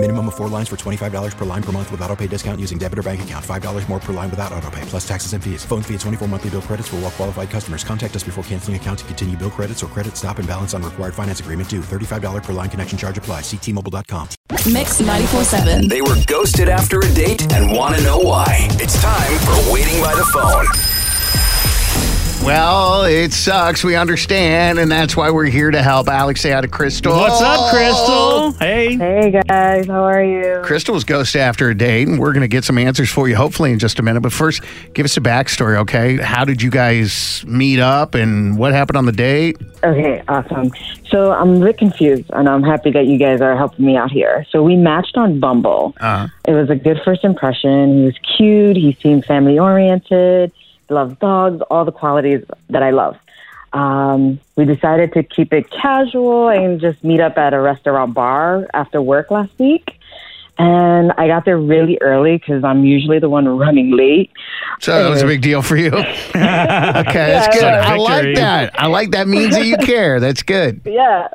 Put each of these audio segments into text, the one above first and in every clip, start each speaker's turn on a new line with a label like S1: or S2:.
S1: Minimum of four lines for $25 per line per month with auto pay discount using debit or bank account. $5 more per line without auto pay, plus taxes and fees. Phone fee at 24 monthly bill credits for all well qualified customers. Contact us before canceling account to continue bill credits or credit stop and balance on required finance agreement due. $35 per line connection charge apply. Ctmobile.com.
S2: Mix 94.7.
S3: They were ghosted after a date and want to know why. It's time for Waiting by the Phone.
S4: Well, it sucks. We understand, and that's why we're here to help. Alex, say hi to Crystal.
S5: What's up, Crystal? Hey.
S6: Hey guys, how are you?
S4: Crystal's ghost after a date, and we're going to get some answers for you hopefully in just a minute. But first, give us a backstory, okay? How did you guys meet up, and what happened on the date?
S6: Okay, awesome. So I'm a bit confused, and I'm happy that you guys are helping me out here. So we matched on Bumble.
S4: Uh,
S6: It was a good first impression. He was cute. He seemed family oriented. Loves dogs. All the qualities that I love. Um, we decided to keep it casual and just meet up at a restaurant bar after work last week. And I got there really early because I'm usually the one running late.
S4: so that was a big deal for you. okay, that's good. I like that. I like that means that you care. That's good.
S6: yeah.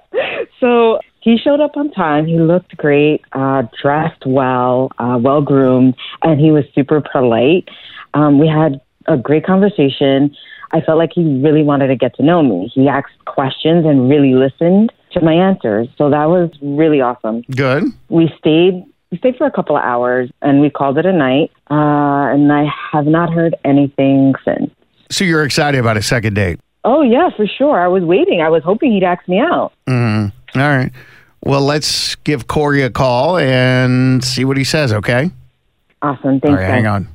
S6: So he showed up on time. He looked great, uh, dressed well, uh, well groomed, and he was super polite. Um, we had a great conversation. I felt like he really wanted to get to know me. He asked questions and really listened to my answers. So that was really awesome.
S4: Good.
S6: We stayed. We stayed for a couple of hours, and we called it a night. Uh, and I have not heard anything since.
S4: So you're excited about a second date?
S6: Oh yeah, for sure. I was waiting. I was hoping he'd ask me out.
S4: All right. Well, let's give Corey a call and see what he says, okay?
S6: Awesome. Thanks.
S4: All right, hang on.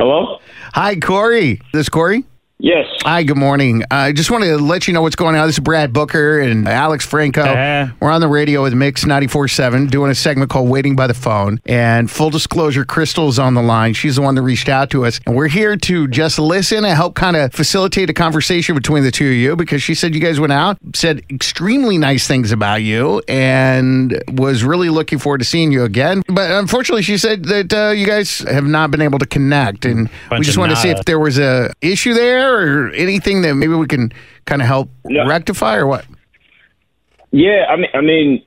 S7: Hello?
S4: Hi, Corey. This Corey?
S7: Yes.
S4: Hi, good morning. I just wanted to let you know what's going on. This is Brad Booker and Alex Franco.
S5: Uh-huh.
S4: We're on the radio with Mix 94.7 doing a segment called Waiting by the Phone. And full disclosure, Crystal's on the line. She's the one that reached out to us. And we're here to just listen and help kind of facilitate a conversation between the two of you because she said you guys went out, said extremely nice things about you, and was really looking forward to seeing you again. But unfortunately, she said that uh, you guys have not been able to connect. And we just wanted to see if there was a issue there or anything that maybe we can kind of help
S7: No.
S4: rectify or what?
S7: Yeah, I mean, I mean,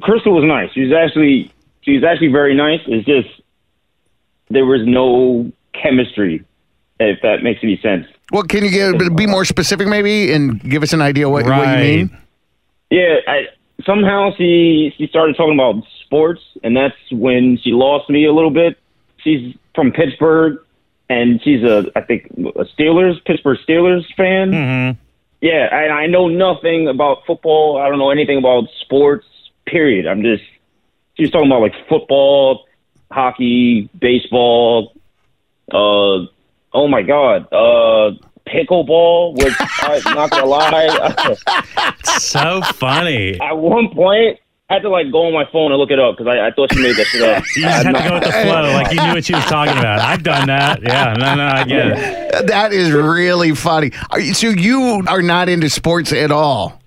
S7: Crystal was nice. She's actually, she's actually very nice. It's just there was no chemistry, if that makes any sense.
S4: Well, can you get, be more specific maybe and give us an idea what, what you mean?
S7: Yeah, I, somehow she she started talking about sports, and that's when she lost me a little bit. She's from Pittsburgh, and she's a I think a Steelers Pittsburgh Steelers fan.
S5: Mm-hmm.
S7: Yeah, I, I know nothing about football. I don't know anything about sports. Period. I'm just she was talking about like football, hockey, baseball. Uh, oh my god, uh, pickleball. Which I'm not gonna lie.
S5: So funny.
S7: At one point, had to like go on my phone and look it up because I, I thought she made that shit up.
S5: You just had to go with the flow, like you knew what she was talking about. I've done that. Yeah, no, no, I get it.
S4: That is really funny. Are you, so you are not into sports at all?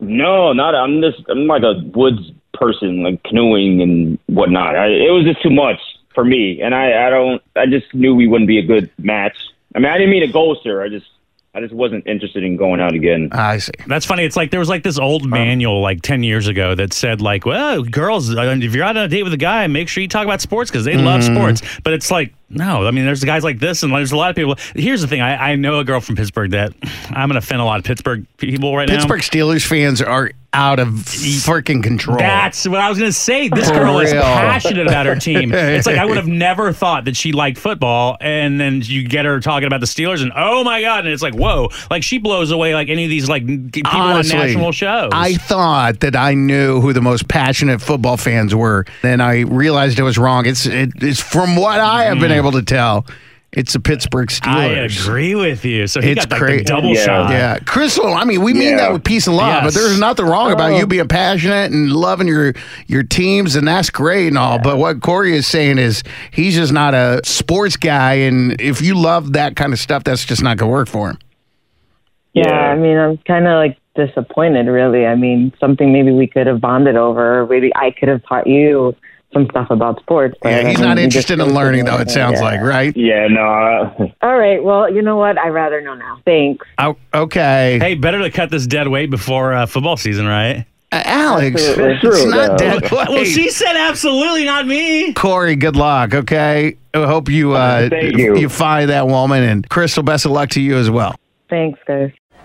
S7: No, not. I'm just. I'm like a woods person, like canoeing and whatnot. I, it was just too much for me, and I, I don't. I just knew we wouldn't be a good match. I mean, I didn't mean to ghost her. I just, I just wasn't interested in going out again.
S4: I see.
S5: That's funny. It's like there was like this old manual like 10 years ago that said like, well, girls, uh, if you're out on a date with a guy, make sure you talk about sports because they love sports. But it's like, no, I mean, there's guys like this and there's a lot of people. Here's the thing. I, I know a girl from Pittsburgh that I'm going to offend a lot of Pittsburgh people right now.
S4: Pittsburgh Steelers fans are out of freaking control.
S5: That's what I was going to say. This
S4: For
S5: girl is passionate about her team. It's like I would have never thought that she liked football, and then you get her talking about the Steelers, and oh my god, and it's like whoa, like she blows away like any of these like people
S4: Honestly,
S5: on national shows.
S4: I thought that I knew who the most passionate football fans were. Then I realized I was wrong. It's it, it's from what I have been.
S5: Mm.
S4: Been able to tell. It's the Pittsburgh Steelers.
S5: I agree with you. So he
S4: It's
S5: got like
S4: cra-
S5: the double
S7: Yeah.
S5: shot.
S4: Yeah, Crystal. I mean, we mean
S7: Yeah.
S4: that with peace and love, but
S5: Yes.
S4: there's nothing wrong about
S6: Oh.
S4: you being passionate and loving your your teams, and that's great and all. But what Corey is saying is he's just not a sports guy, and if you love that kind of stuff, that's just not gonna work for him.
S6: Yeah,
S7: Yeah.
S6: I mean, I'm kind of like disappointed, really. I mean, something maybe we could have bonded over. Maybe I could have taught you some stuff about sports. but
S4: Yeah,
S6: I
S4: he's
S6: mean,
S4: not
S6: we just
S4: interested in learning, though. It sounds
S6: yeah.
S4: like, right?
S7: Yeah, no. I-
S6: All right. Well, you know what? I'd rather know now. Thanks.
S4: Oh, okay,
S5: Hey, better to cut this dead weight before uh, football season, right?
S4: Uh, Alex,
S6: Absolutely.
S4: it's
S7: True,
S4: not
S7: though.
S4: dead
S5: Well, she said absolutely not me.
S4: Corey, good luck. Okay, I hope you uh,
S7: Thank you.
S4: find that woman, and Crystal, best of luck to you as well.
S6: Thanks, guys.